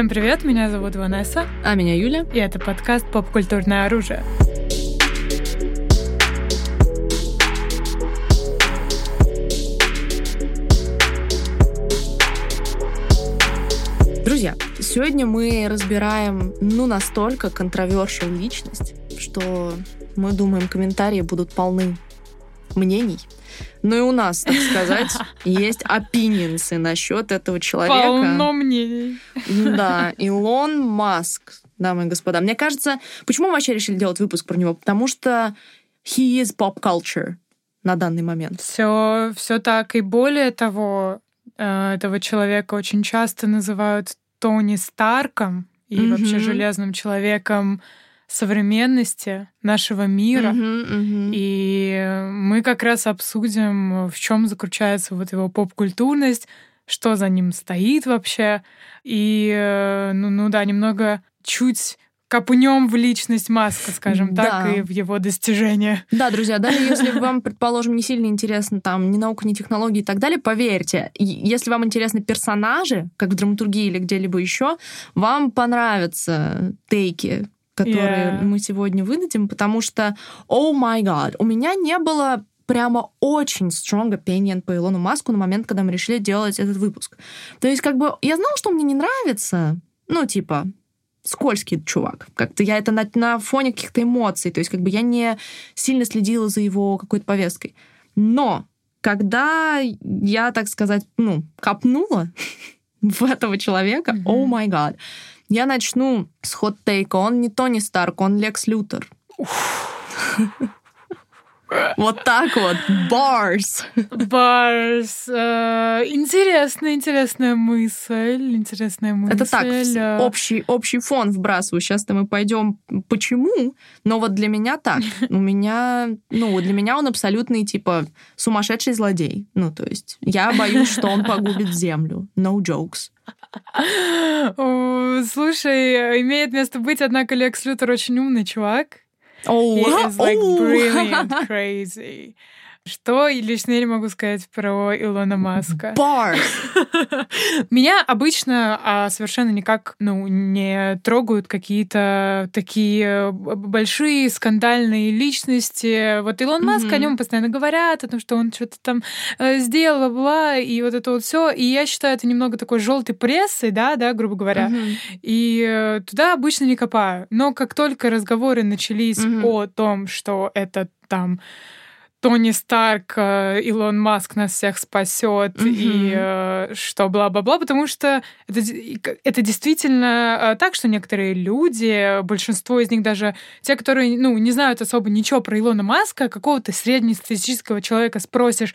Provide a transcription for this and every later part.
Всем привет, меня зовут Ванесса. А меня Юля. И это подкаст «Поп-культурное оружие». Друзья, сегодня мы разбираем, ну, настолько контровершил личность, что мы думаем, комментарии будут полны мнений. Ну и у нас, так сказать, есть опининсы насчет этого человека. Полно мнений. Да, Илон Маск, дамы и господа. Мне кажется, почему мы вообще решили делать выпуск про него? Потому что he is pop culture на данный момент. Все, все так. И более того, э, этого человека очень часто называют Тони Старком и mm-hmm. вообще железным человеком современности нашего мира. Uh-huh, uh-huh. И мы как раз обсудим, в чем заключается вот его поп-культурность, что за ним стоит вообще. И, э, ну, ну да, немного чуть копнем в личность Маска, скажем да. так, и в его достижения. Да, друзья, даже если вам, предположим, не сильно интересно там ни наука, ни технологии и так далее, поверьте, если вам интересны персонажи, как в драматургии или где-либо еще, вам понравятся тейки которые yeah. мы сегодня выдадим, потому что, о май гад, у меня не было прямо очень strong opinion по Илону Маску на момент, когда мы решили делать этот выпуск. То есть, как бы, я знала, что мне не нравится, ну, типа, скользкий чувак. Как-то я это на, на фоне каких-то эмоций, то есть, как бы, я не сильно следила за его какой-то повесткой. Но когда я, так сказать, ну, копнула в этого человека, о май гад, я начну с хот-тейка. Он не Тони Старк, он Лекс Лютер. Вот так вот. Барс. Барс. Э, интересная, интересная мысль. Интересная мысль. Это так, общий, общий фон вбрасываю. Сейчас-то мы пойдем почему, но вот для меня так. У меня, ну, для меня он абсолютный, типа, сумасшедший злодей. Ну, то есть я боюсь, что он погубит землю. No jokes. Слушай, имеет место быть, однако Лекс Лютер очень умный чувак. Oh, He is like oh. brilliant, crazy. Что лично я не могу сказать про Илона Маска? Барс! Меня обычно а, совершенно никак ну, не трогают какие-то такие большие скандальные личности. Вот Илон Маск, mm-hmm. о нем постоянно говорят, о том, что он что-то там э, сделал, бла-бла, и вот это вот все. И я считаю, это немного такой желтой прессой, да, да, грубо говоря. Mm-hmm. И э, туда обычно не копаю. Но как только разговоры начались mm-hmm. о том, что это там Тони Старк, э, Илон Маск нас всех спасет mm-hmm. и э, что бла-бла-бла, потому что это, это действительно э, так, что некоторые люди, большинство из них даже те, которые ну, не знают особо ничего про Илона Маска, какого-то среднестатистического человека спросишь,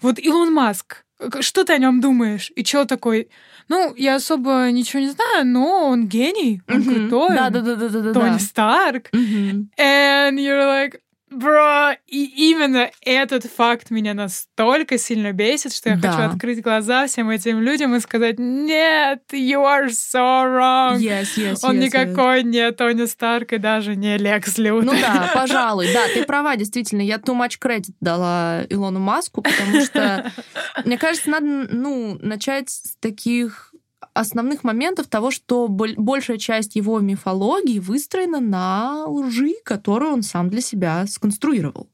вот Илон Маск, что ты о нем думаешь? И чел такой, ну, я особо ничего не знаю, но он гений, он mm-hmm. крутой. Да, да, да, да, да. Тони Старк. Mm-hmm. And you're like, Бро, и именно этот факт меня настолько сильно бесит, что я да. хочу открыть глаза всем этим людям и сказать, нет, you are so wrong. Yes, yes, Он yes, никакой yes. не Тони Старк и даже не Лекс Лютер. Ну да, пожалуй, да, ты права, действительно, я too much credit дала Илону Маску, потому что, мне кажется, надо, ну, начать с таких основных моментов того, что большая часть его мифологии выстроена на лжи, которую он сам для себя сконструировал.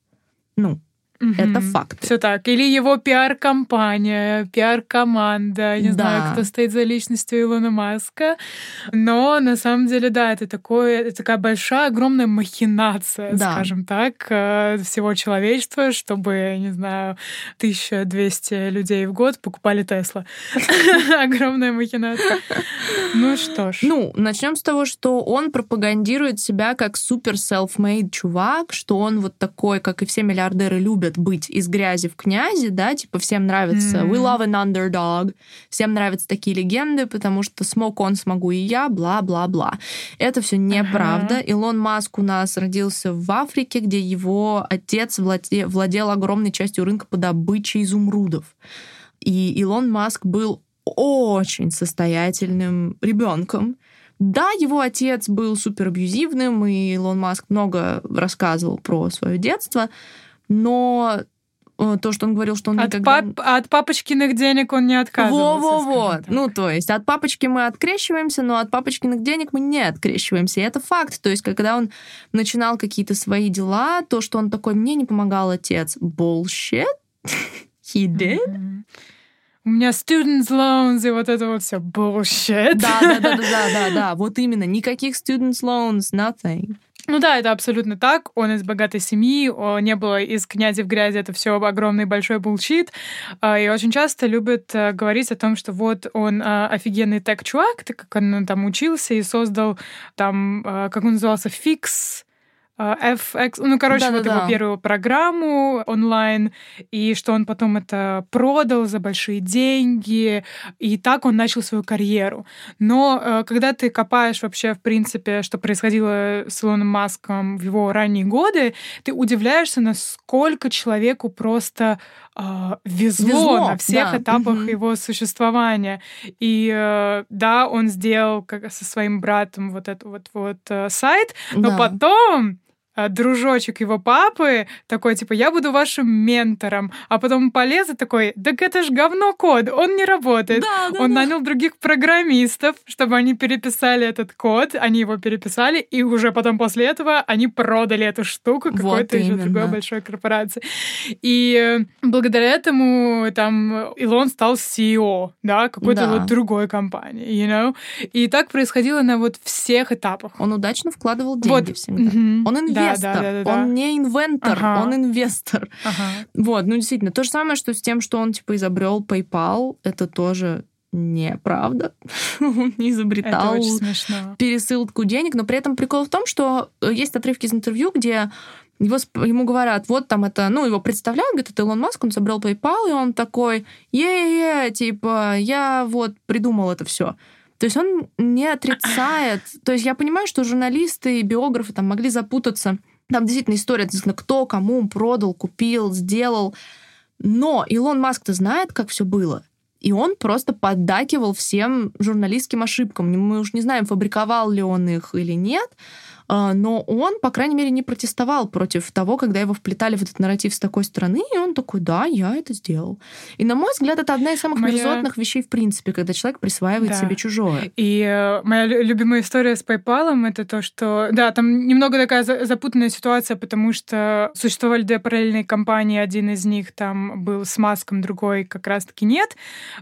Ну, Угу. Это факт. Все так. Или его пиар-компания, пиар-команда. Не да. знаю, кто стоит за личностью Илона Маска. Но на самом деле, да, это, такое, это такая большая, огромная махинация, да. скажем так, э, всего человечества, чтобы, не знаю, 1200 людей в год покупали Тесла. Огромная махинация. Ну что ж. Ну, начнем с того, что он пропагандирует себя как супер self-made чувак, что он вот такой, как и все миллиардеры любят любят быть из грязи в князи, да, типа всем нравится mm-hmm. we love an underdog, всем нравятся такие легенды, потому что смог он, смогу и я, бла-бла-бла. Это все неправда. Uh-huh. Илон Маск у нас родился в Африке, где его отец владе- владел огромной частью рынка по добыче изумрудов. И Илон Маск был очень состоятельным ребенком. Да, его отец был супер абьюзивным, и Илон Маск много рассказывал про свое детство, но э, то, что он говорил, что он от никогда... Пап... От папочкиных денег он не отказывался. Во-во-во. Ну, то есть от папочки мы открещиваемся, но от папочкиных денег мы не открещиваемся. И это факт. То есть когда он начинал какие-то свои дела, то, что он такой, мне не помогал отец. Bullshit. He did. Mm-hmm. У меня students loans и вот это вот все bullshit. Да, да, да, да, да, да, да. Вот именно. Никаких students loans, nothing. Ну да, это абсолютно так. Он из богатой семьи, он не было из князя в грязи, это все огромный большой булчит. А, и очень часто любят э, говорить о том, что вот он э, офигенный тег-чувак, так как он там учился и создал там, э, как он назывался, фикс, FX, ну, короче, да, вот да, его да. первую программу онлайн, и что он потом это продал за большие деньги, и так он начал свою карьеру. Но э, когда ты копаешь вообще, в принципе, что происходило с Илоном Маском в его ранние годы, ты удивляешься, насколько человеку просто э, везло, везло на всех да. этапах угу. его существования. И э, да, он сделал как со своим братом вот этот вот, вот э, сайт, но да. потом дружочек его папы такой, типа, я буду вашим ментором, а потом полез и такой, так это ж говно код, он не работает. Да, да, он да. нанял других программистов, чтобы они переписали этот код, они его переписали, и уже потом после этого они продали эту штуку какой-то вот еще другой большой корпорации. И э, благодаря этому там Илон стал CEO, да, какой-то да. вот другой компании, you know? И так происходило на вот всех этапах. Он удачно вкладывал деньги вот. всегда. Mm-hmm. Он инвестор инвестор. Да, да, да, он не инвентор, ага. он инвестор. Ага. Вот, ну действительно, то же самое, что с тем, что он типа изобрел PayPal, это тоже неправда. он не изобретал пересылку денег, но при этом прикол в том, что есть отрывки из интервью, где его, ему говорят, вот там это, ну, его представляют, говорит, это Илон Маск, он собрал PayPal, и он такой, е-е-е, типа, я вот придумал это все. То есть он не отрицает. То есть я понимаю, что журналисты и биографы там могли запутаться. Там действительно история, кто кому продал, купил, сделал. Но Илон Маск-то знает, как все было. И он просто поддакивал всем журналистским ошибкам. Мы уж не знаем, фабриковал ли он их или нет. А, но он, по крайней мере, не протестовал против того, когда его вплетали в этот нарратив с такой стороны, и он такой, да, я это сделал. И, на мой взгляд, это одна из самых моя... мерзотных вещей в принципе, когда человек присваивает да. себе чужое. И э, моя любимая история с PayPal это то, что, да, там немного такая запутанная ситуация, потому что существовали две параллельные компании, один из них там был с Маском, другой как раз-таки нет,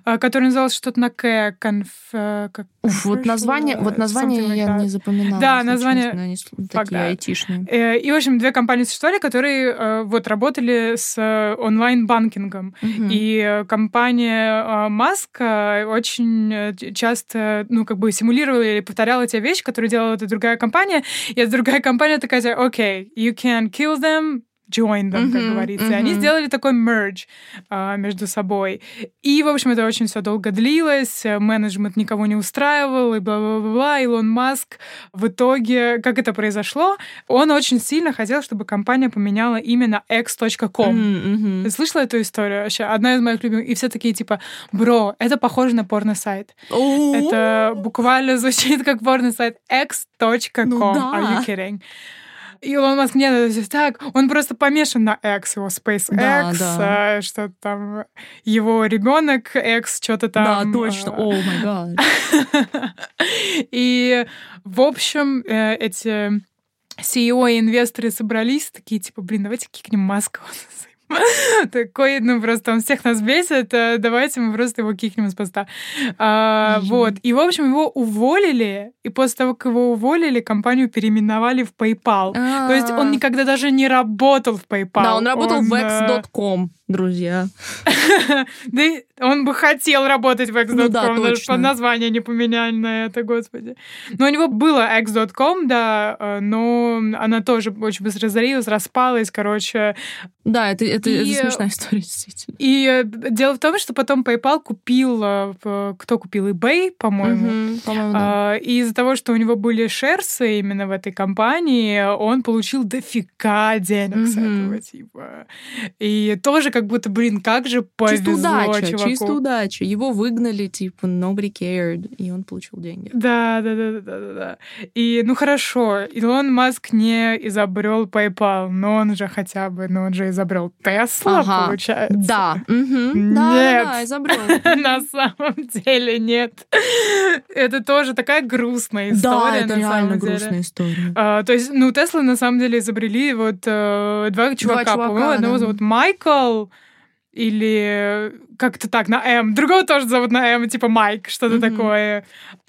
э, который назывался что-то на К, конф... Э, как... Вот название, вот название like я не запоминала. Да, название такие айтишные. Э, и, в общем, две компании существовали, которые э, вот работали с э, онлайн-банкингом. Угу. И компания Маска очень часто, ну, как бы симулировала или повторяла те вещи, которые делала эта другая компания. И эта другая компания такая, окей, okay, you can kill them, join them, как говорится. Mm-hmm. И они сделали такой merge а, между собой. И, в общем, это очень все долго длилось, менеджмент никого не устраивал, и бла-бла-бла. Илон Маск в итоге, как это произошло, он очень сильно хотел, чтобы компания поменяла имя на x.com. Mm-hmm. Ты слышала эту историю вообще? Одна из моих любимых. И все такие типа, бро, это похоже на порно-сайт. Oh. Это буквально звучит как порно-сайт x.com. Ну, да. Are you kidding? Илон Маск, нет, это так, он просто помешан на X, его SpaceX, да, да. А, что там его ребенок X, что-то там. Да, точно, о май гад. И, в общем, э, эти CEO и инвесторы собрались, такие, типа, блин, давайте кикнем Маска Такой, ну, просто он всех нас бесит, э, давайте мы просто его кикнем из поста. А, вот. И, в общем, его уволили, и после того, как его уволили, компанию переименовали в PayPal. То есть он а. никогда даже не работал в PayPal. Да, он работал в X.com друзья. Да он бы хотел работать в X.com, ну даже по названию не поменяли на это, господи. Но у него было X.com, да, э, но она тоже очень быстро разорилась, распалась, короче. Да, это, это, и, это смешная история, действительно. И э, дело в том, что потом PayPal купил, э, кто купил? eBay, по-моему. Угу, по-моему да. И из-за того, что у него были шерсы именно в этой компании, он получил дофига денег угу. с этого, типа. И тоже, как будто, блин, как же повезло Чисто удача, чуваку. чисто удача. Его выгнали, типа, nobody cared, и он получил деньги. Да, да, да, да, да, да. И, ну хорошо, Илон Маск не изобрел PayPal, но он же хотя бы, ну он же изобрел Tesla, Ага. получается. Да, мгм. да, Нет. да, изобрел. На самом деле нет. Это тоже такая грустная история. Да, это реально грустная история. А, то есть, ну, Тесла на самом деле изобрели вот э, два чувака. По-моему, одного зовут Майкл или как-то так, на М. Другого тоже зовут на М, типа Майк, что-то Мгм. такое.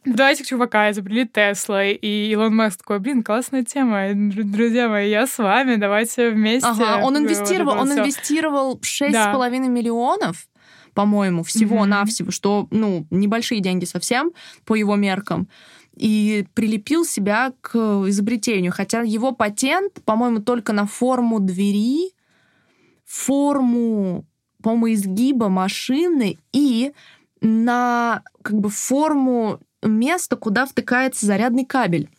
Два этих чувака изобрели Тесла, и Илон Маск такой, блин, классная тема, дру- друзья мои, я с вами, давайте вместе. Ага, он инвестировал, он всё. инвестировал 6,5 миллионов, по-моему, всего-навсего, что, ну, небольшие деньги совсем по его меркам, и прилепил себя к изобретению. Хотя его патент, по-моему, только на форму двери, форму, по-моему, изгиба машины и на как бы форму места, куда втыкается зарядный кабель.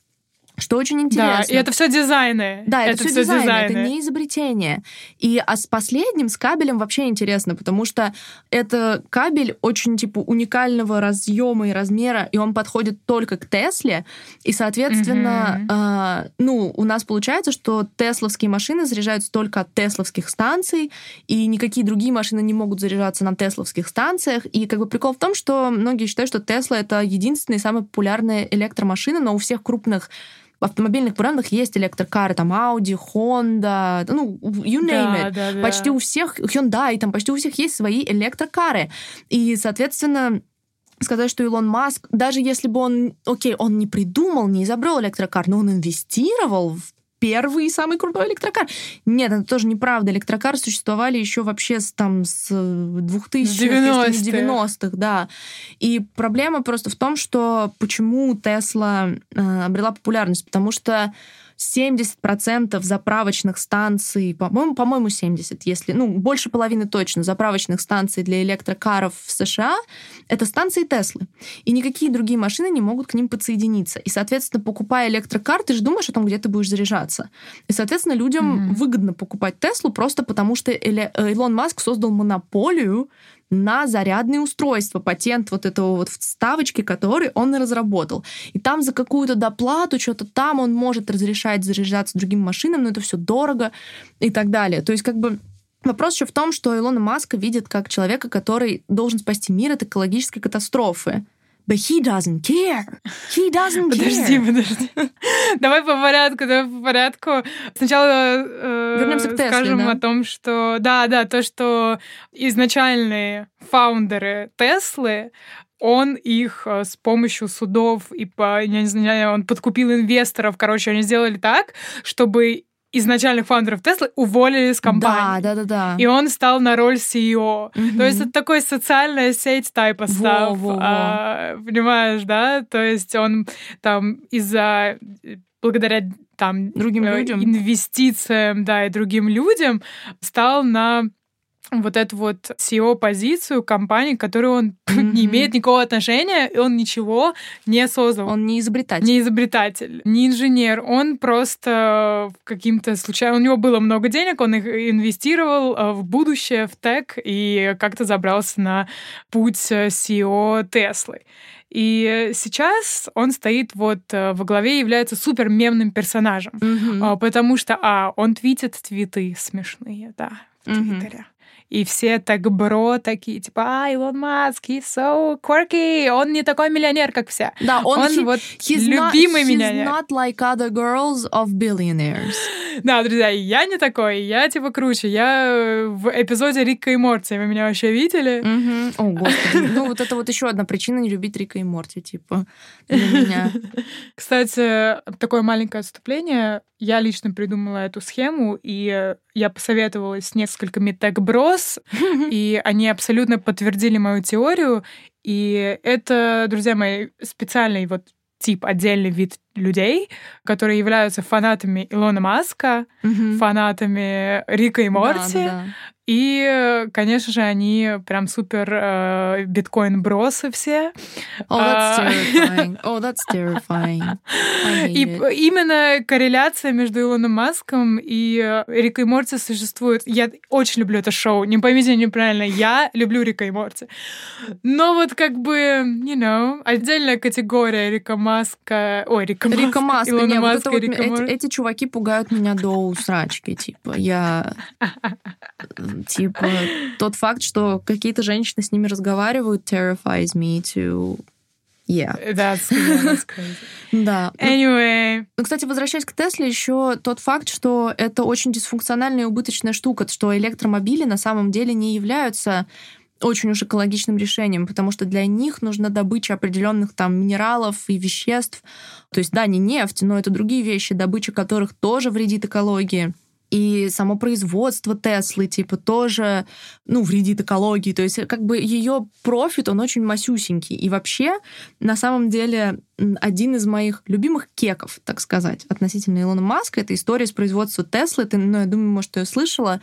Что очень интересно. Да, и это все дизайны. Да, это, все всё дизайн, это дизайны. не изобретение. И а с последним, с кабелем вообще интересно, потому что это кабель очень типа уникального разъема и размера, и он подходит только к Тесле. И, соответственно, Мгм. а, ну, у нас получается, что тесловские машины заряжаются только от тесловских станций, и никакие другие машины не могут заряжаться на тесловских станциях. И как бы прикол в том, что многие считают, что Тесла это единственная и самая популярная электромашина, но у всех крупных автомобильных брендах есть электрокары, там Audi, Honda, ну, you name Да, it. да, да. Почти у всех, Hyundai, там почти у всех есть свои электрокары. И, соответственно, сказать, что Илон Маск, даже если бы он, окей, он не придумал, не изобрел электрокар, но он инвестировал в первый и самый крутой электрокар. Нет, это тоже неправда. Электрокары существовали еще вообще с, там, с 2000-х, если не 90-х. 90-х, да. И проблема просто в том, что почему Тесла э, обрела популярность, потому что 70% заправочных станций, по-моему, по-моему, 70, если, ну, больше половины точно, заправочных станций для электрокаров в США это станции Теслы. И никакие другие машины не могут к ним подсоединиться. И, соответственно, покупая электрокар, ты же думаешь о том, где ты будешь заряжаться. И, соответственно, людям Мгм. выгодно покупать Теслу просто потому, что Эле- э, Илон Маск создал монополию на зарядные устройства, патент вот этого вот вставочки, который он разработал. И там за какую-то доплату, что-то там он может разрешать заряжаться другим машинам, но это все дорого и так далее. То есть как бы Вопрос еще в том, что Илона Маска видит как человека, который должен спасти мир от экологической катастрофы. But he doesn't care. He doesn't Подожди, care. подожди. Давай по порядку, давай по порядку. Сначала э, Вернемся к Тесле, скажем да? о том, что да, да, то, что изначальные фаундеры Теслы, он их э, с помощью судов и по, я не знаю, он подкупил инвесторов, короче, они сделали так, чтобы изначальных фаундеров Теслы уволили с компании. Да, да, да, да. И он стал на роль CEO. Мгм. То есть это такой социальная сеть типа став. Во-во-во. а, понимаешь, да? То есть он там из-за благодаря там Другим э, людям. инвестициям, да, и другим людям стал на вот эту вот CEO-позицию компании, к которой он не Мгм. имеет никакого отношения, и он ничего не создал. Он не изобретатель. Не изобретатель, не инженер, он просто каким-то случайно... У него было много денег, он их инвестировал э, в будущее, в тег, и как-то забрался на путь э, CEO Теслы. И сейчас он стоит вот э, во главе является супер мемным персонажем. А, Потому что, а, он твитит твиты смешные, да, в. Твиттере. И все так бро такие, типа, а, Илон Маск, he's so quirky, он не такой миллионер, как все. Да, он, Он he- вот he's любимый not, миллионер. He's not like other girls of billionaires. Да, друзья, я не такой, я типа круче. Я э, в эпизоде Рика и Морти, вы меня вообще видели? Мгм. О, господи. Ну, вот это вот еще одна причина не любить Рика и Морти, типа, для меня. Кстати, такое маленькое отступление. Я лично придумала эту схему, и я посоветовалась с несколькими тег-брос, и они абсолютно подтвердили мою теорию. И это, друзья мои, специальный вот тип, отдельный вид людей, которые являются фанатами Илона Маска, фанатами Рика и Да, Морти, да, да. И, конечно же, они прям супер э, биткоин-бросы все. Oh, that's terrifying. Oh, that's terrifying. И it. именно корреляция между Илоном Маском и э, Рикой Морти существует. Я очень люблю это шоу. Не поймите неправильно, я люблю Рика и Морти. Но вот как бы, you know, отдельная категория Рика Маска... Ой, Рика Маска. Рика Маска. Илона не, Маска, вот Рика вот, эти, эти чуваки пугают меня до усрачки. Типа, я... Типа, тот факт, что какие-то женщины с ними разговаривают, terrifies me to Yeah. That's, that's crazy. да. Anyway. Ну, кстати, возвращаясь к Тесле, еще тот факт, что это очень дисфункциональная и убыточная штука, что электромобили на самом деле не являются очень уж экологичным решением, потому что для них нужна добыча определенных там минералов и веществ. То есть, да, не нефть, но это другие вещи, добыча которых тоже вредит экологии и само производство Теслы, типа, тоже, ну, вредит экологии. То есть, как бы ее профит, он очень масюсенький. И вообще, на самом деле, один из моих любимых кеков, так сказать, относительно Илона Маска, это история с производством Теслы. Ты, ну, я думаю, может, ее слышала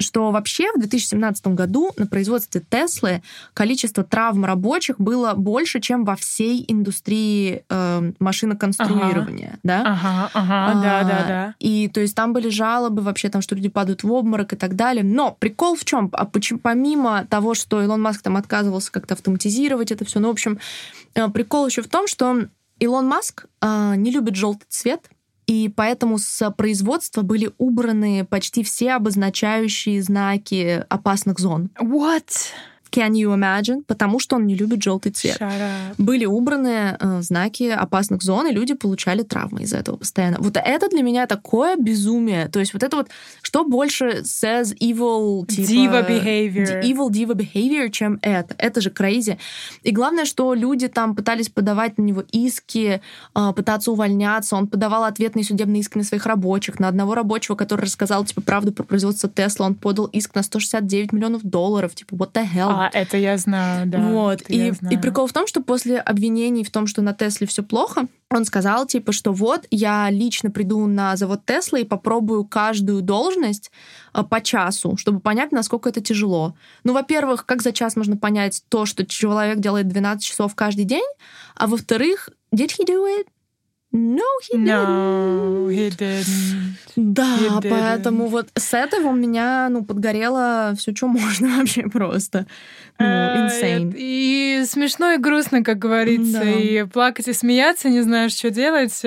что вообще в 2017 году на производстве Теслы количество травм рабочих было больше, чем во всей индустрии э, машиноконструирования, ага. да? Ага, ага, а, да, да, да. И то есть там были жалобы вообще, там, что люди падают в обморок и так далее. Но прикол в чем? А почему, помимо того, что Илон Маск там отказывался как-то автоматизировать это все, ну, в общем, э, прикол еще в том, что Илон Маск э, не любит желтый цвет, и поэтому с производства были убраны почти все обозначающие знаки опасных зон. What? Can you imagine? Потому что он не любит желтый цвет. Были убраны э, знаки опасных зон, и люди получали травмы из-за этого постоянно. Вот это для меня такое безумие. То есть вот это вот, что больше says evil, типа... Diva behavior. Evil diva behavior, чем это. Это же crazy. И главное, что люди там пытались подавать на него иски, э, пытаться увольняться. Он подавал ответные судебные иски на своих рабочих. На одного рабочего, который рассказал, типа, правду про производство Тесла, он подал иск на 169 миллионов долларов. Типа, what the hell? А, это я знаю, да. Вот. И, знаю. и прикол в том, что после обвинений в том, что на Тесле все плохо, он сказал, типа, что вот, я лично приду на завод Тесла и попробую каждую должность э, по часу, чтобы понять, насколько это тяжело. Ну, во-первых, как за час можно понять то, что человек делает 12 часов каждый день, а во-вторых, did he do it? No, he didn't. No, he didn't. Да, he didn't. поэтому вот с этого у меня, ну, подгорело все, что можно вообще просто. Ну, э, insane. И смешно, и грустно, как говорится, Да. и плакать, и смеяться, не знаешь, что делать.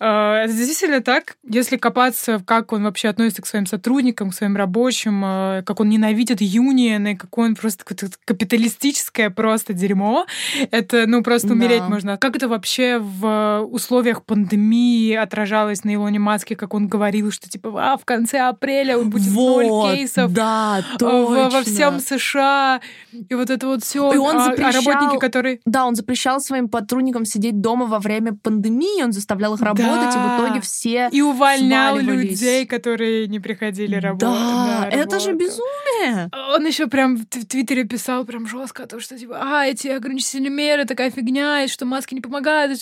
Э, Это действительно так, если копаться, как он вообще относится к своим сотрудникам, к своим рабочим, э, как он ненавидит юнионы, какой он просто капиталистическое просто дерьмо. Это, ну, просто Да. умереть можно. Как это вообще в условиях пандемии отражалось на Илоне Маске, как он говорил, что типа а, в конце апреля он будет ноль Вот, кейсов да, э, точно. во, во всем США. И вот это вот все. И он а, а запрещал- работники, которые... Да, он запрещал своим сотрудникам сидеть дома во время пандемии, он заставлял их работать, и в итоге все... И увольнял сваливались. людей, которые не приходили работать. Да, это же безумие. Он еще прям в Твиттере писал прям жестко, то, что типа, а, эти ограничительные меры, такая фигня, и что маски не помогают,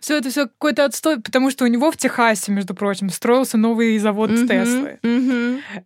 все это все какой-то отстой, потому что у него в Техасе, между прочим, строился новый завод с Мгм, Теслы.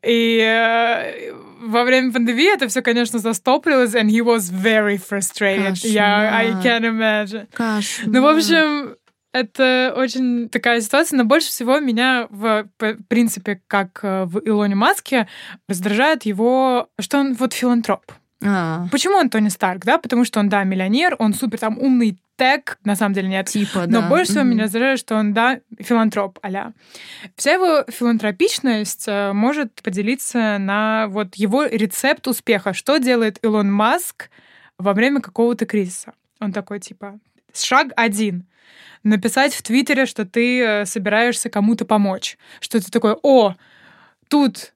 И э, во время пандемии это все, конечно, застопорилось, and he was very frustrated. Я, I Кошмар. can imagine. Кошмар. Ну, в общем, это очень такая ситуация, но больше всего меня в принципе, как э, в Илоне Маске, раздражает его, что он вот филантроп. А, Почему он Тони Старк, да? Потому что он, да, миллионер, он супер там умный тег, на самом деле нет. типа, Но да. больше всего Мгм. меня раздражает, что он, да, филантроп а Вся его филантропичность э, может поделиться на вот его рецепт успеха. Что делает Илон Маск во время какого-то кризиса? Он такой, типа, шаг один. Написать в Твиттере, что ты э, собираешься кому-то помочь. Что ты такой, о, тут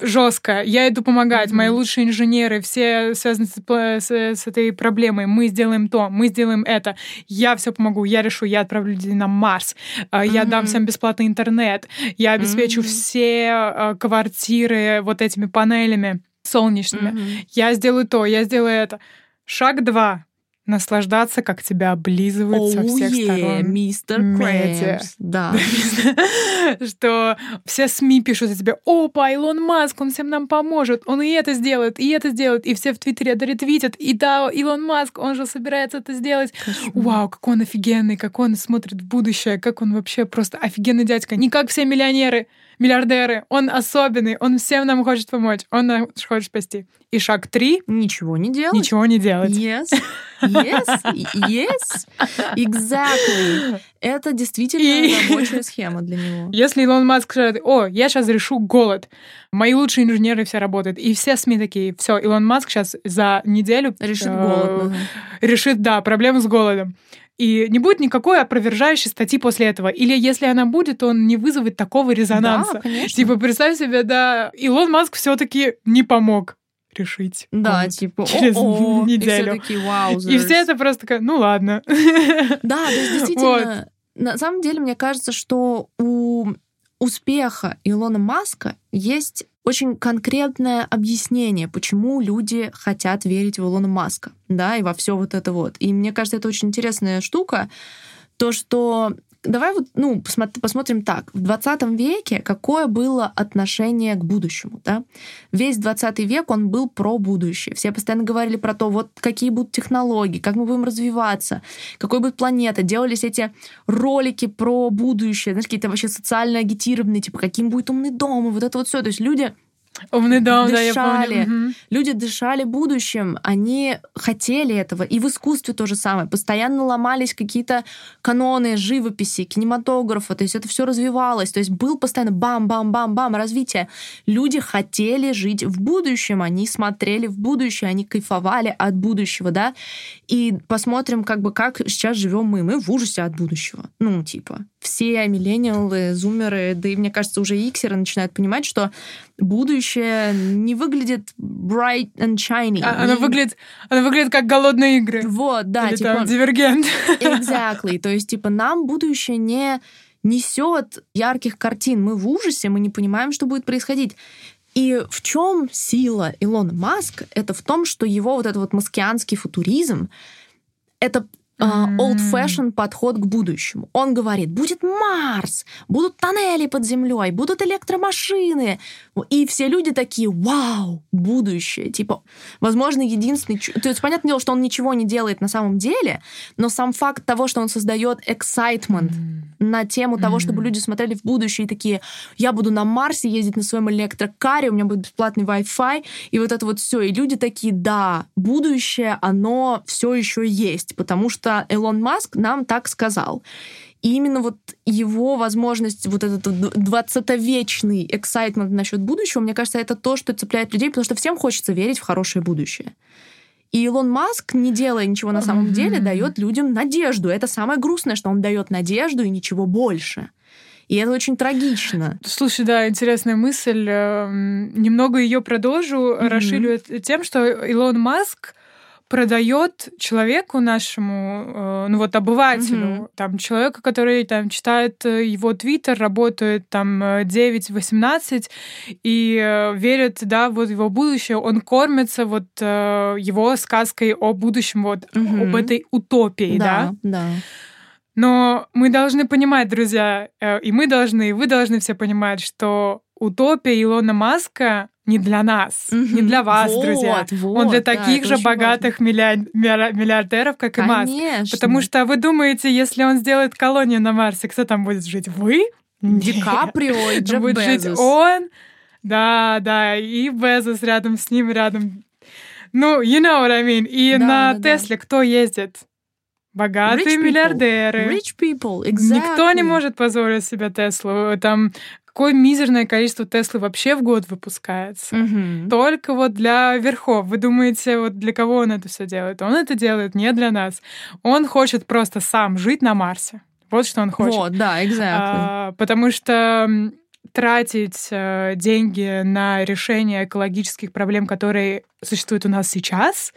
жестко, я иду помогать, Мгм. мои лучшие инженеры, все связаны с, с- с этой проблемой, мы сделаем то, мы сделаем это, я все помогу, я решу, я отправлю людей на Марс, а, я дам всем бесплатный интернет, я обеспечу Мгм. все а, квартиры вот этими панелями солнечными, Мгм. я сделаю то, я сделаю это. Шаг два. Наслаждаться, как тебя облизывают со всех yeah, сторон. мистер. Крэмс. Да. Что все СМИ пишут о тебе, опа, Илон Маск, он всем нам поможет, он и это сделает, и это сделает, и все в Твиттере это ретвитят, и да, Илон Маск, он же собирается это сделать. Вау, как он офигенный, как он смотрит в будущее, как он вообще просто офигенный дядька. Не как все миллионеры, миллиардеры. Он особенный, он всем нам хочет помочь, он нас хочет спасти. И шаг три Ничего не делать. ничего не делать. Yes, yes, yes, exactly. Это действительно И- рабочая схема для него. Если Илон Маск скажет, о, я сейчас решу голод, мои лучшие инженеры все работают, и все СМИ такие, все, Илон Маск сейчас за неделю Решит э, голод. решит, да, проблему с голодом. И не будет никакой опровержающей статьи после этого. Или если она будет, он не вызовет такого резонанса. Да, конечно. Типа, представь себе, да, Илон Маск все-таки не помог решить. Да, голод типа, через о-о, И неделю. все такие, вау. И все это просто такая, ну ладно. Да, то есть действительно, на самом деле, мне кажется, что у успеха Илона Маска есть очень конкретное объяснение, почему люди хотят верить в Илона Маска, да, и во все вот это вот. И мне кажется, это очень интересная штука, то, что Давай вот, ну, посмотри- посмотрим так. В 20 веке какое было отношение к будущему, да? Весь 20 век он был про будущее. Все постоянно говорили про то, вот какие будут технологии, как мы будем развиваться, какой будет планета. Делались эти ролики про будущее, знаешь, какие-то вообще социально агитированные, типа, каким будет умный дом, и вот это вот все. То есть люди Дом, да, я Дышали. помню. Люди дышали будущим, они хотели этого. И в искусстве то же самое. Постоянно ломались какие-то каноны живописи, кинематографа. То есть это все развивалось. То есть был постоянно бам-бам-бам-бам развитие. Люди хотели жить в будущем, они смотрели в будущее, они кайфовали от будущего, да. И посмотрим, как бы, как сейчас живем мы. Мы в ужасе от будущего. Ну, типа, все миллениалы, зумеры, да и, мне кажется, уже иксеры начинают понимать, что будущее не выглядит bright and shiny. А- Не- выглядит, она выглядит как голодные игры. Вот, да, Или типа... там дивергент. Exactly. То есть, типа, нам будущее не несет ярких картин. Мы в ужасе, мы не понимаем, что будет происходить. И в чем сила Илона Маск? Это в том, что его вот этот вот маскианский футуризм это а, М. old-fashioned подход к будущему. Он говорит, будет Марс, будут тоннели под землей, будут электромашины. И все люди такие, вау, будущее. Типа, возможно, единственный... То есть, понятное дело, что он ничего не делает на самом деле, но сам факт того, что он создает excitement на тему того, чтобы люди смотрели в будущее и такие, я буду на Марсе ездить на своем электрокаре, у меня будет бесплатный Wi-Fi, и вот это вот все. И люди такие, да, будущее, оно все еще есть, потому что Илон Маск нам так сказал. И именно вот его возможность, вот этот вот 20-вечный excitement насчет будущего, мне кажется, это то, что цепляет людей, потому что всем хочется верить в хорошее будущее. И Илон Маск, не делая ничего на самом Мгм. деле, дает людям надежду. Это самое грустное, что он дает надежду и ничего больше. И это очень трагично. Слушай, да, интересная мысль. Эм, Немного ее продолжу, Мгм. расширю тем, что Илон Маск продает человеку нашему, э, ну вот обывателю, Мгм. там человека, который там читает э, его твиттер, работает там э, 9-18 и э, верит, да, вот его будущее, он кормится вот его сказкой о будущем, вот Мгм. об этой утопии, да? да, да. Но мы должны понимать, друзья, и мы должны, и вы должны все понимать, что утопия Илона Маска не для нас, не для вас, Вот, друзья. вот, Он для да, таких это же богатых миллиар- миллиар- миллиардеров, как и Маск. Конечно. Потому что вы думаете, если он сделает колонию на Марсе, кто там будет жить? Вы? Ди. Каприо и Джефф будет жить Безос. он, да, да, и Безос рядом с ним, рядом. Ну, you know what I mean. И Да, на да, да. Тесле кто ездит? Богатые Rich people. миллиардеры. Rich people, exactly. Никто не может позволить себе Теслу. Там какое мизерное количество Теслы вообще в год выпускается. Мгм. Только вот для верхов. Вы думаете, вот для кого он это все делает? Он это делает не для нас. Он хочет просто сам жить на Марсе. Вот что он хочет. Вот, да, exactly. А, потому что тратить э, деньги на решение экологических проблем, которые существуют у нас сейчас,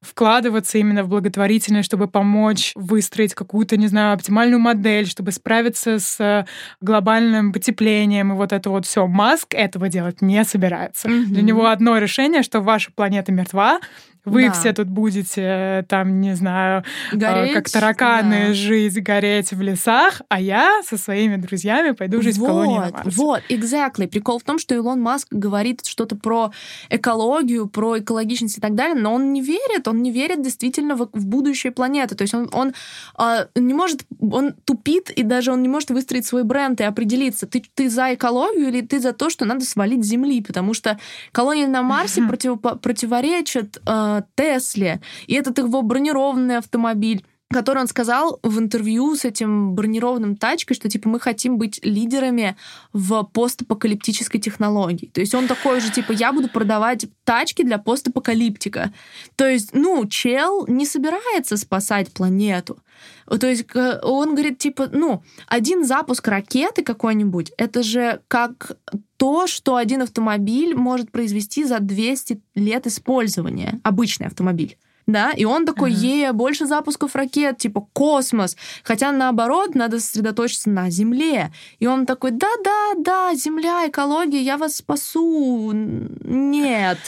вкладываться именно в благотворительность, чтобы помочь выстроить какую-то, не знаю, оптимальную модель, чтобы справиться с глобальным потеплением и вот это вот все. Маск этого делать не собирается. Мгм. Для него одно решение, что ваша планета мертва, Вы Да. все тут будете, э, там, не знаю, э, Гореть, как тараканы да. жить, гореть в лесах, а я со своими друзьями пойду жить в колонии на Вот, Марсе. вот, exactly. Прикол в том, что Илон Маск говорит что-то про экологию, про экологичность и так далее, но он не верит, он не верит действительно в, в будущее планеты. То есть он, он а, не может, он тупит, и даже он не может выстроить свой бренд и определиться, ты, ты за экологию или ты за то, что надо свалить с Земли, потому что колония на Марсе Мгм. противопо- противоречит э, Тесле, и этот его бронированный автомобиль который он сказал в интервью с этим бронированным тачкой, что типа мы хотим быть лидерами в постапокалиптической технологии. То есть он такой же, типа, я буду продавать тачки для постапокалиптика. То есть, ну, чел не собирается спасать планету. То есть он говорит, типа, ну, один запуск ракеты какой-нибудь, это же как то, что один автомобиль может произвести за 200 лет использования. Обычный автомобиль. Да, и он такой, Ага. е, больше запусков ракет, типа космос. Хотя наоборот, надо сосредоточиться на Земле. И он такой, да-да-да, Земля, экология, я вас спасу. Нет.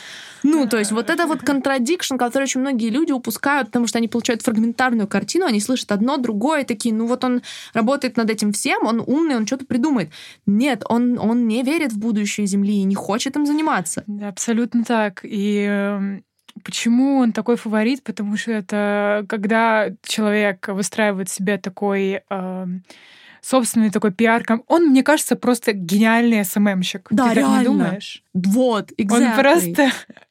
Ну, то есть вот это вот contradiction, который очень многие люди упускают, потому что они получают фрагментарную картину, они слышат одно, другое, и такие, ну вот он работает над этим всем, он умный, он что-то придумает. Нет, он, он не верит в будущее Земли и не хочет им заниматься. Да, абсолютно так. И эм, почему он такой фаворит? Потому что это когда человек выстраивает себе такой эм, собственный такой пиар, он, мне кажется, просто гениальный СММщик. Да, Ты так не реально. думаешь? Вот, Он exactly. просто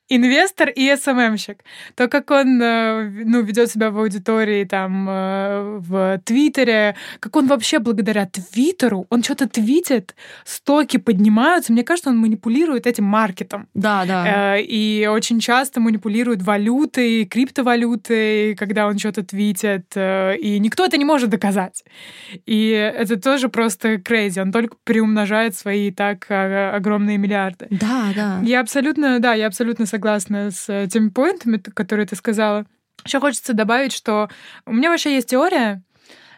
инвестор и СММщик. То, как он э, ну, ведет себя в аудитории, там, э, в Твиттере, как он вообще благодаря Твиттеру, он что-то твитит, стоки поднимаются. Мне кажется, он манипулирует этим маркетом. Да, да. Э, И очень часто манипулирует валютой, криптовалютой, когда он что-то твитит, и никто это не может доказать. И это тоже просто crazy. Он только приумножает свои и так огромные миллиарды. Да, да. Я абсолютно, да, я абсолютно согласна с э, теми поинтами, которые ты сказала. Еще хочется добавить, что у меня вообще есть теория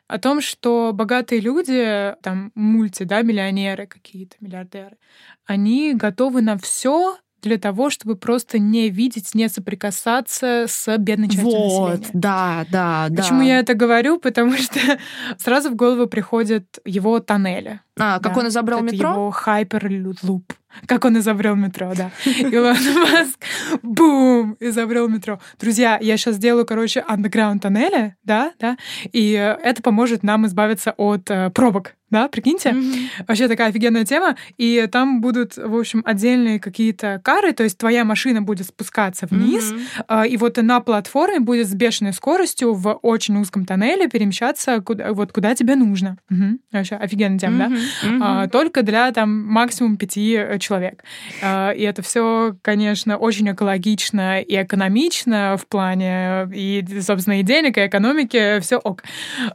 о том, что богатые люди, там, мульти, да, миллионеры какие-то, миллиардеры, они готовы на все для того, чтобы просто не видеть, не соприкасаться с бедной частью Вот, населения. да, да, да. Почему я это говорю? Потому что сразу в голову приходят его тоннели. А, как Да, он изобрел метро? Его хайперлуп. Как он изобрел метро, да. Илон Маск, бум, изобрел метро. Друзья, я сейчас сделаю, короче, андеграунд тоннеля, да, да, и э, это поможет нам избавиться от э, пробок, да, прикиньте. Мгм. Вообще такая офигенная тема. И там будут, в общем, отдельные какие-то кары, то есть твоя машина будет спускаться вниз, а, и вот на платформе будет с бешеной скоростью в очень узком тоннеле перемещаться куда, вот куда тебе нужно. Мгм. Вообще офигенная тема, да? Мгм. Мгм. А, только для там максимум пяти э, человек. А, и это все, конечно, очень экологично и экономично в плане и, собственно, и денег, и экономики, все ок.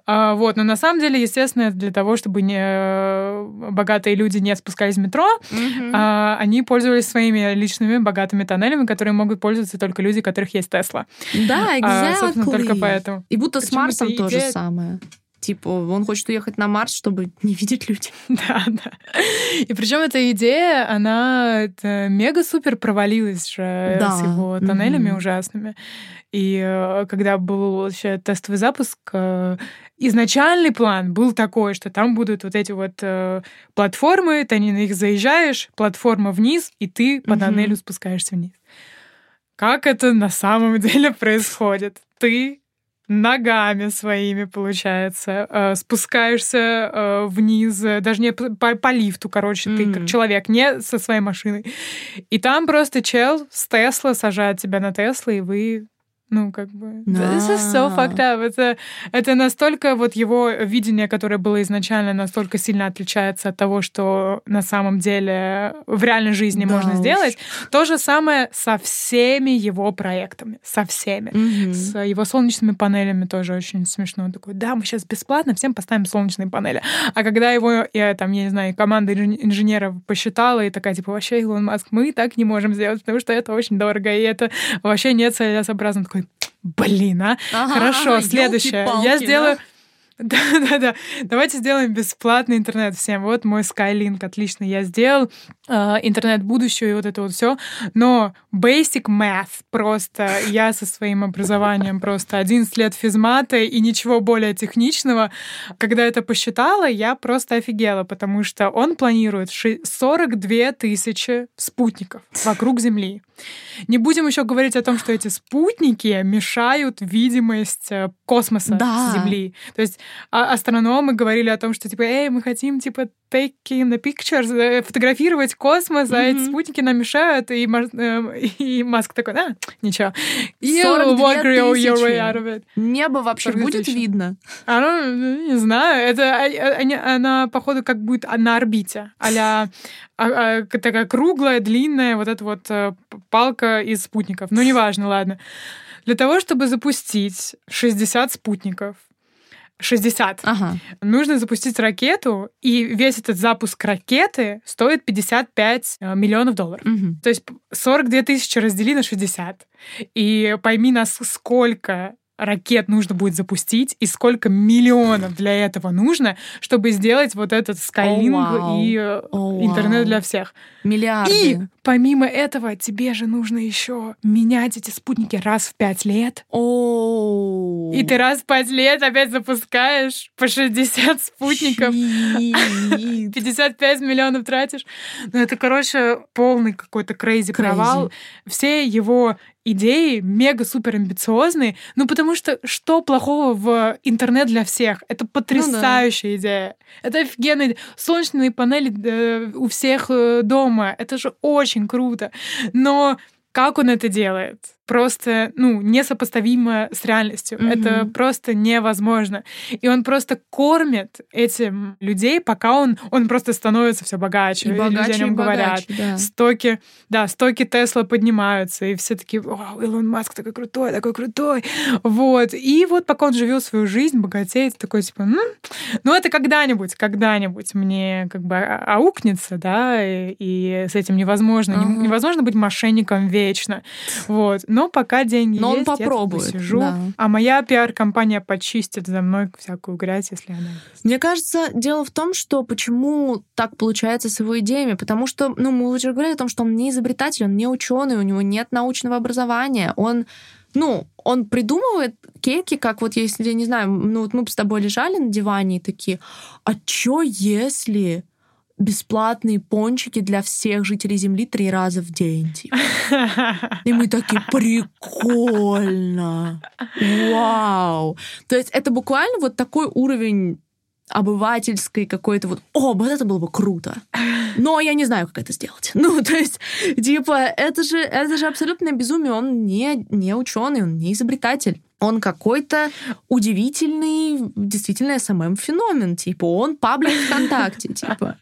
А, вот, но на самом деле, естественно, для того, чтобы не богатые люди не спускались в метро, Мгм. а, они пользовались своими личными богатыми тоннелями, которые могут пользоваться только люди, у которых есть Тесла. Да, А, собственно, exactly. только поэтому. И будто с Причём Марсом то же самое. Типа, он хочет уехать на Марс, чтобы не видеть людей. Да, да. И причем эта идея, она мега-супер провалилась же Да. с его тоннелями Мгм. ужасными. И э, когда был вообще тестовый запуск, э, изначальный план был такой, что там будут вот эти вот э, платформы, ты на них заезжаешь, платформа вниз, и ты по Мгм. тоннелю спускаешься вниз. Как это на самом деле происходит? Ты ногами своими, получается, э, спускаешься э, вниз, э, даже не по, по- лифту, короче, ты как человек, не со своей машиной. И там просто чел с Тесла сажает тебя на Тесла, и вы ну, как бы... This is so fucked up. Это, это настолько вот его видение, которое было изначально, настолько сильно отличается от того, что на самом деле в реальной жизни Да можно уж. сделать. То же самое со всеми его проектами. Со всеми. Мгм. С его солнечными панелями тоже очень смешно. Он такой, да, мы сейчас бесплатно всем поставим солнечные панели. А когда его, я, там, я не знаю, команда инж- инженеров посчитала и такая, типа, вообще, Илон Маск, мы так не можем сделать, потому что это очень дорого, и это вообще не целесообразно. Такой, блин, а? Ага, Хорошо, следующее. ёлки-палки, Я да? сделаю... Да-да-да. Давайте сделаем бесплатный интернет всем. Вот мой Skylink, отлично, я сделал. Э, интернет будущего и вот это вот все. Но basic math просто я со своим образованием просто 11 лет физмата и ничего более техничного. Когда это посчитала, я просто офигела, потому что он планирует 42 тысячи спутников вокруг Земли. Не будем еще говорить о том, что эти спутники мешают видимость э, космоса да. Земли. То есть а, астрономы говорили о том, что типа, эй, мы хотим типа taking the pictures, э, фотографировать космос, а эти спутники нам мешают, и, э, и Маск такой, а, ничего. You walk your, way out of it. Небо вообще будет видно? А, ну, не знаю. Это а, она, походу, как будет на орбите. а а, такая круглая, длинная вот эта вот палка из спутников. Ну, неважно, ладно. Для того, чтобы запустить 60 спутников, 60. Ага. Нужно запустить ракету, и весь этот запуск ракеты стоит 55 э, миллионов долларов. Угу. То есть 42 тысячи раздели на 60. И пойми, нас сколько ракет нужно будет запустить и сколько миллионов для этого нужно, чтобы сделать вот этот Skylink oh, wow. и oh, интернет wow. для всех. Миллиарды. И помимо этого тебе же нужно еще менять эти спутники раз в пять лет. Oh. И ты раз в пять лет опять запускаешь по 60 спутников. 55 миллионов тратишь. Ну, это, короче, полный какой-то крейзи провал. Все его идеи мега-супер амбициозные, ну потому что что плохого в интернет для всех? Это потрясающая ну, да. идея. Это офигенная Солнечные панели э, у всех э, дома. Это же очень круто. Но как он это делает? Просто, ну, несопоставимо с реальностью. Mm-hmm. Это просто невозможно. И он просто кормит этим людей, пока он, он просто становится все богаче. И богаче, люди о нем говорят. Да. Стоки, да, стоки Тесла поднимаются, и все таки Вау, Илон Маск такой крутой, такой крутой. Вот. И вот пока он живет свою жизнь, богатеет, такой типа, ну, ну это когда-нибудь, когда-нибудь мне как бы аукнется, да, и, и с этим невозможно. Uh-huh. Невозможно быть мошенником вечно. Вот. Но пока деньги Но есть, он попробует, я сижу, да. а моя пиар-компания почистит за мной всякую грязь, если она есть. Мне кажется, дело в том, что почему так получается с его идеями, потому что, ну, мы уже говорили о том, что он не изобретатель, он не ученый, у него нет научного образования, он ну, он придумывает кейки, как вот если, я не знаю, ну вот мы с тобой лежали на диване и такие, а чё если бесплатные пончики для всех жителей Земли три раза в день. Типа. И мы такие, прикольно! Вау! То есть это буквально вот такой уровень обывательской какой-то вот, о, вот это было бы круто. Но я не знаю, как это сделать. Ну, то есть, типа, это же, это же абсолютное безумие. Он не, не ученый, он не изобретатель. Он какой-то удивительный, действительно, СММ-феномен. Типа, он паблик ВКонтакте, типа.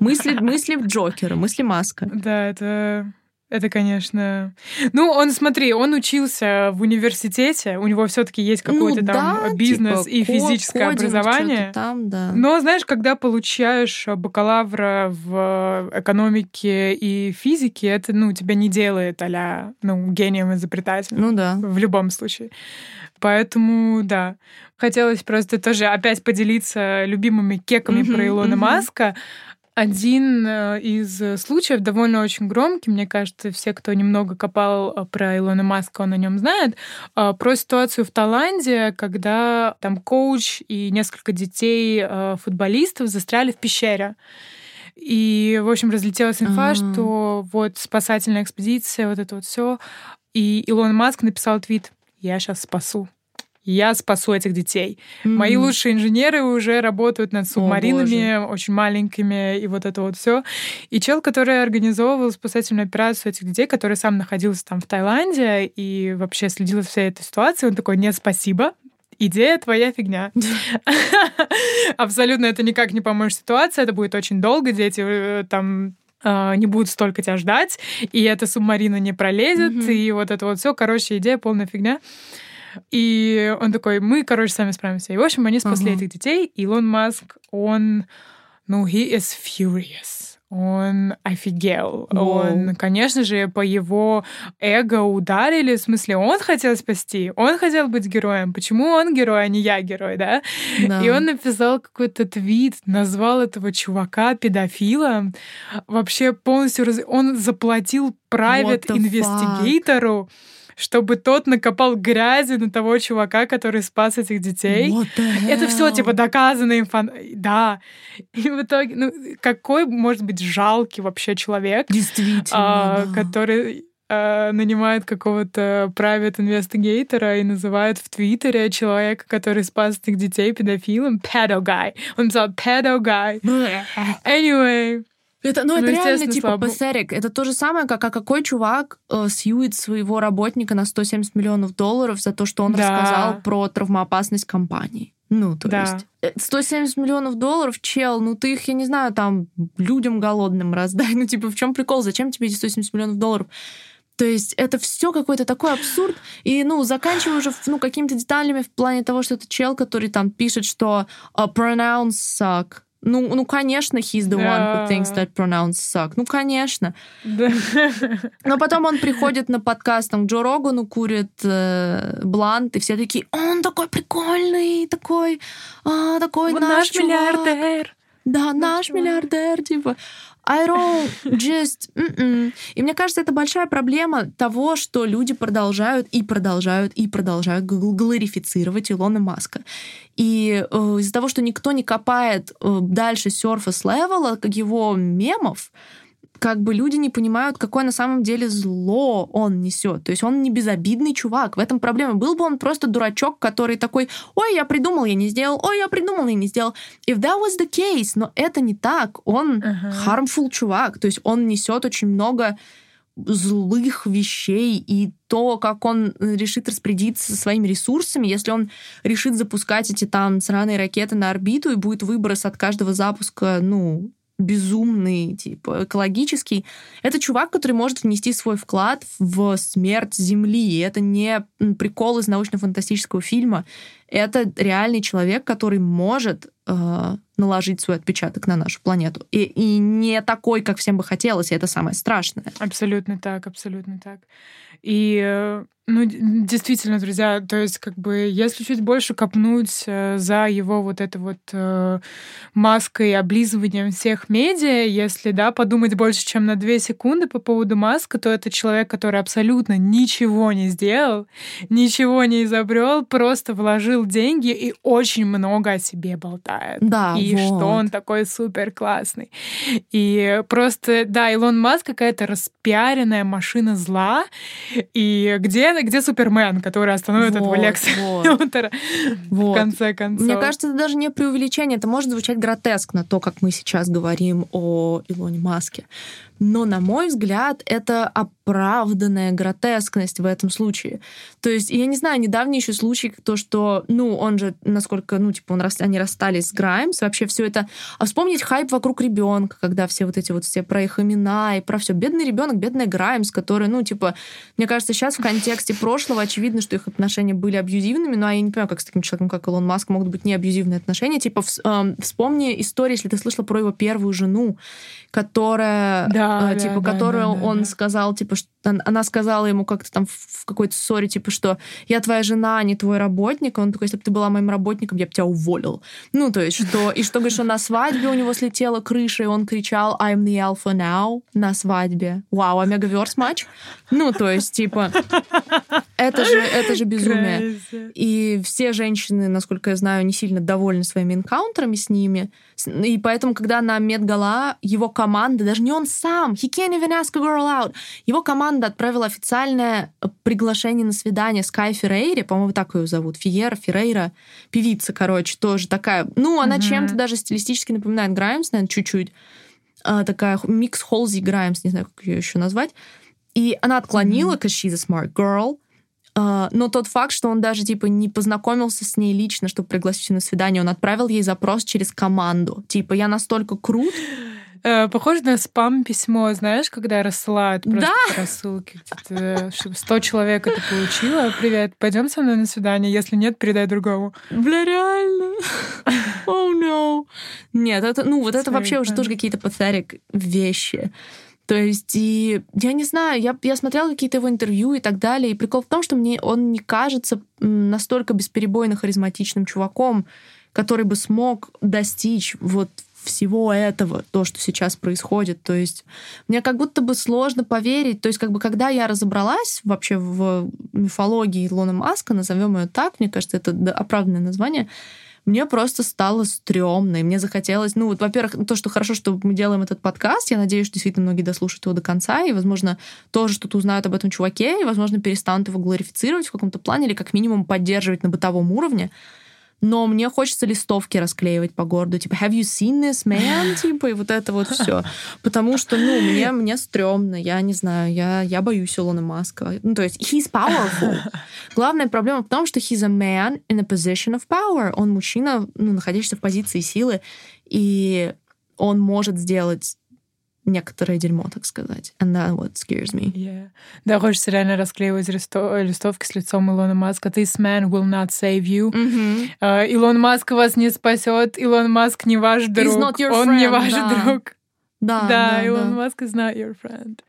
Мысли, мысли Джокера, мысли Маска. Да, это это, конечно. Ну, он, смотри, он учился в университете, у него все-таки есть какой-то ну, там да, бизнес типа, и физическое кодинг, образование. Там, да. Но знаешь, когда получаешь бакалавра в экономике и физике, это, ну, тебя не делает а ну, гением изобретателем. Ну да. В любом случае. Поэтому, да. Хотелось просто тоже опять поделиться любимыми кеками mm-hmm, про Илона mm-hmm. Маска. Один э, из случаев, довольно очень громкий, мне кажется, все, кто немного копал э, про Илона Маска, он о нем знает, э, про ситуацию в Таиланде, когда там коуч и несколько детей футболистов застряли в пещере. И, в общем, разлетелась инфа, А-а-а. что вот спасательная экспедиция, вот это вот все. И Илон Маск написал твит «Я сейчас спасу» я спасу этих детей. Mm-hmm. Мои лучшие инженеры уже работают над субмаринами, О, очень маленькими, и вот это вот все. И чел, который организовывал спасательную операцию этих детей, который сам находился там в Таиланде и вообще следил за всей этой ситуацией, он такой, нет, спасибо, идея твоя фигня. Абсолютно это никак не поможет ситуации, это будет очень долго, дети э, там э, не будут столько тебя ждать, и эта субмарина не пролезет, mm-hmm. и вот это вот все, короче, идея полная фигня. И он такой, мы, короче, сами справимся. И, в общем, они спасли uh-huh. этих детей. Илон Маск, он, ну, he is furious. он офигел. Воу. Он, конечно же, по его эго ударили, в смысле, он хотел спасти, он хотел быть героем. Почему он герой, а не я герой, да? да. И он написал какой-то твит, назвал этого чувака педофилом. Вообще полностью... Раз... Он заплатил private инвестигатору чтобы тот накопал грязи на того чувака, который спас этих детей. Это все типа доказано инфон... Да. И в итоге, ну, какой может быть жалкий вообще человек, Действительно, а, да. который а, нанимает какого-то private инвестигейтора и называет в Твиттере человека, который спас этих детей педофилом, pedo guy. Он написал pedo guy. Anyway, это, ну, ну это реально типа слабо. пассерик. Это то же самое, как а какой чувак э, сьюит своего работника на 170 миллионов долларов за то, что он да. рассказал про травмоопасность компании. Ну, то да. есть 170 э, миллионов долларов, чел, ну ты их, я не знаю, там людям голодным раздай. Ну, типа, в чем прикол? Зачем тебе эти 170 миллионов долларов? То есть это все какой-то такой абсурд. И, ну, заканчивая уже ну, какими-то деталями в плане того, что это чел, который там пишет, что uh, pronouns suck. Ну, ну, конечно, he's the one who thinks that pronouns suck. Ну, конечно. Но потом он приходит на подкаст, там, к Джо Рогану курит э, блант, и все такие, он такой прикольный, такой, а, такой вот наш, наш миллиардер. Да, наш чувак. миллиардер, типа. I don't just... Mm-mm. И мне кажется, это большая проблема того, что люди продолжают и продолжают и продолжают глорифицировать Илона Маска. И э, из-за того, что никто не копает э, дальше surface level его мемов, как бы люди не понимают, какое на самом деле зло он несет. То есть он не безобидный чувак. В этом проблема. Был бы он просто дурачок, который такой, ой, я придумал, я не сделал, ой, я придумал, я не сделал. If that was the case, но это не так. Он uh-huh. harmful чувак. То есть он несет очень много злых вещей и то, как он решит распорядиться своими ресурсами, если он решит запускать эти там сраные ракеты на орбиту и будет выброс от каждого запуска, ну, безумный, типа, экологический. Это чувак, который может внести свой вклад в смерть Земли. И это не прикол из научно-фантастического фильма. Это реальный человек, который может э, наложить свой отпечаток на нашу планету. И, и не такой, как всем бы хотелось, и это самое страшное. Абсолютно так, абсолютно так. И э, ну, действительно, друзья, то есть, как бы, если чуть больше копнуть э, за его вот это вот э, маской, облизыванием всех медиа, если, да, подумать больше, чем на две секунды по поводу маска, то это человек, который абсолютно ничего не сделал, ничего не изобрел, просто вложил деньги и очень много о себе болтает. Да, И вот. что он такой супер классный. И просто, да, Илон Маск какая-то распиаренная машина зла, и где где Супермен, который остановит вот, этого Лекса. Лютера вот. в конце концов? Мне кажется, это даже не преувеличение, это может звучать гротескно, то, как мы сейчас говорим о Илоне Маске. Но, на мой взгляд, это оправданная гротескность в этом случае. То есть, я не знаю, недавний еще случай, то, что, ну, он же, насколько, ну, типа, он, они расстались с Граймс, вообще все это... А вспомнить хайп вокруг ребенка, когда все вот эти вот все про их имена и про все. Бедный ребенок, бедная Граймс, который, ну, типа, мне кажется, сейчас в контексте прошлого очевидно, что их отношения были абьюзивными, но я не понимаю, как с таким человеком, как Илон Маск, могут быть не абьюзивные отношения. Типа, вспомни историю, если ты слышала про его первую жену, которая, да, э, типа, да, которую да, он да. сказал, типа, что она сказала ему как-то там в какой-то ссоре, типа, что я твоя жена, а не твой работник. Он такой, если бы ты была моим работником, я бы тебя уволил. Ну, то есть, что... И что, говорит, что на свадьбе у него слетела крыша, и он кричал I'm the alpha now на свадьбе. Вау, омегаверс матч? Ну, то есть, типа, это же, это же безумие. Crazy. И все женщины, насколько я знаю, не сильно довольны своими энкаунтерами с ними. И поэтому, когда на Медгала его команда, даже не он сам, he can't even ask a girl out, его команда отправила официальное приглашение на свидание Скай Феррейре, по-моему, так ее зовут, Фиера, Феррейра, певица, короче, тоже такая, ну, она mm-hmm. чем-то даже стилистически напоминает Граймс, наверное, чуть-чуть, а, такая микс Холзи Граймс, не знаю, как ее еще назвать, и она отклонила, because she's a smart girl, Uh, но тот факт, что он даже типа не познакомился с ней лично, чтобы пригласить ее на свидание, он отправил ей запрос через команду. Типа, я настолько крут, Э, похоже на спам-письмо, знаешь, когда рассылают просто да? по рассылке. Чтобы 100 человек это получило. Привет, пойдем со мной на свидание. Если нет, передай другому. Бля, реально. Oh no. Нет, это, ну, вот это вообще уже тоже какие-то pathetic вещи. То есть, и я не знаю, я, я смотрела какие-то его интервью и так далее, и прикол в том, что мне он не кажется настолько бесперебойно харизматичным чуваком, который бы смог достичь вот всего этого, то, что сейчас происходит. То есть мне как будто бы сложно поверить. То есть как бы когда я разобралась вообще в мифологии Илона Маска, назовем ее так, мне кажется, это оправданное название, мне просто стало стрёмно, и мне захотелось, ну, вот, во-первых, то, что хорошо, что мы делаем этот подкаст, я надеюсь, что действительно многие дослушают его до конца, и, возможно, тоже что-то узнают об этом чуваке, и, возможно, перестанут его глорифицировать в каком-то плане, или как минимум поддерживать на бытовом уровне но мне хочется листовки расклеивать по городу, типа have you seen this man, типа и вот это вот все, потому что ну мне мне стрёмно, я не знаю, я я боюсь Илона Маска, ну то есть he's powerful. Главная проблема в том, что he's a man in a position of power, он мужчина, ну находящийся в позиции силы, и он может сделать некоторое дерьмо, так сказать. And that what scares me. Yeah. Да, хочется реально расклеивать листо- листовки с лицом Илона Маска. This man will not save you. Mm-hmm. Uh, Илон Маск вас не спасет. Илон Маск не ваш друг. He's not your Он friend, не ваш да. друг. Да, да, да Илон да. Маск is not your friend.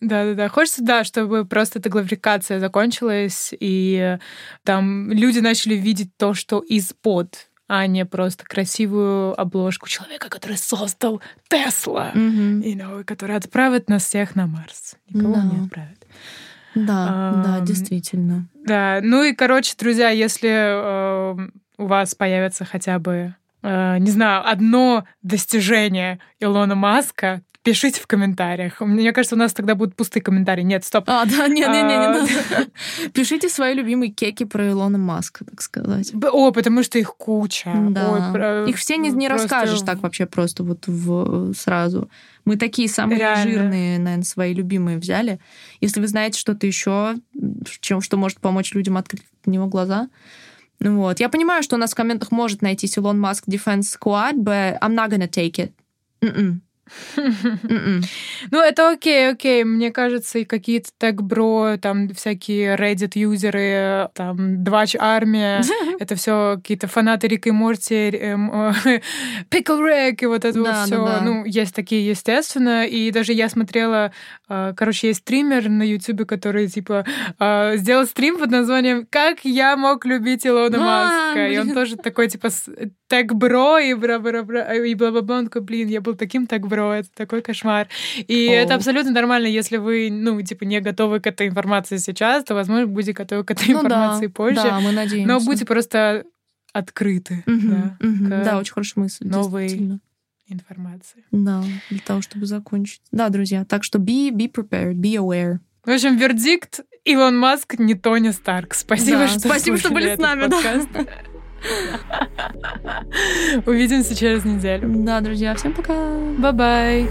Да-да-да. Хочется, да, чтобы просто эта главрикация закончилась, и там люди начали видеть то, что из-под а не просто красивую обложку человека, который создал Тесла, mm-hmm. you know, который отправит нас всех на Марс. Никого no. не отправит. Да, um, да, действительно. Да, ну и, короче, друзья, если э, у вас появится хотя бы, э, не знаю, одно достижение Илона Маска, Пишите в комментариях. Мне кажется, у нас тогда будут пустые комментарии. Нет, стоп. А, да, нет, нет, нет, не Пишите свои любимые кеки про Илона Маска, так сказать. О, потому что их куча. Да. Ой, про... Их все не, не просто... расскажешь так вообще просто вот в, сразу. Мы такие самые Реально. жирные, наверное, свои любимые взяли. Если вы знаете что-то еще, чем, что может помочь людям открыть на него глаза, вот. Я понимаю, что у нас в комментах может найти Илон Маск Defense Squad, but I'm not gonna take it. Mm-mm. Mm-mm. Ну, это окей, окей. Мне кажется, и какие-то тег-бро, там всякие Reddit-юзеры, там, Двач Армия, это все какие-то фанаты Рика и Морти, Pickle Rick и вот это вот все. Ну, есть такие, естественно. И даже я смотрела, а, короче, есть стример на Ютубе, который, типа, а, сделал стрим под названием «Как я мог любить Илона Маска?» И он тоже такой, типа, тег-бро и бла-бла-бла, и бла-бла-бла. Он такой, блин, я был таким тег-бро, бро, это такой кошмар. И это абсолютно нормально, если вы, ну, типа, не готовы к этой информации сейчас, то, возможно, будете готовы к этой ну, информации позже. Да, мы надеемся. Но будьте просто открыты. Да, да, очень хорошая мысль. Новой информации. Да, для того, чтобы закончить. Да, друзья, так что be, be prepared, be aware. В общем, вердикт Илон Маск не Тони Старк. Спасибо, да, что Спасибо, что были с нами. Да. Увидимся через неделю. Да, друзья, всем пока. Bye-bye.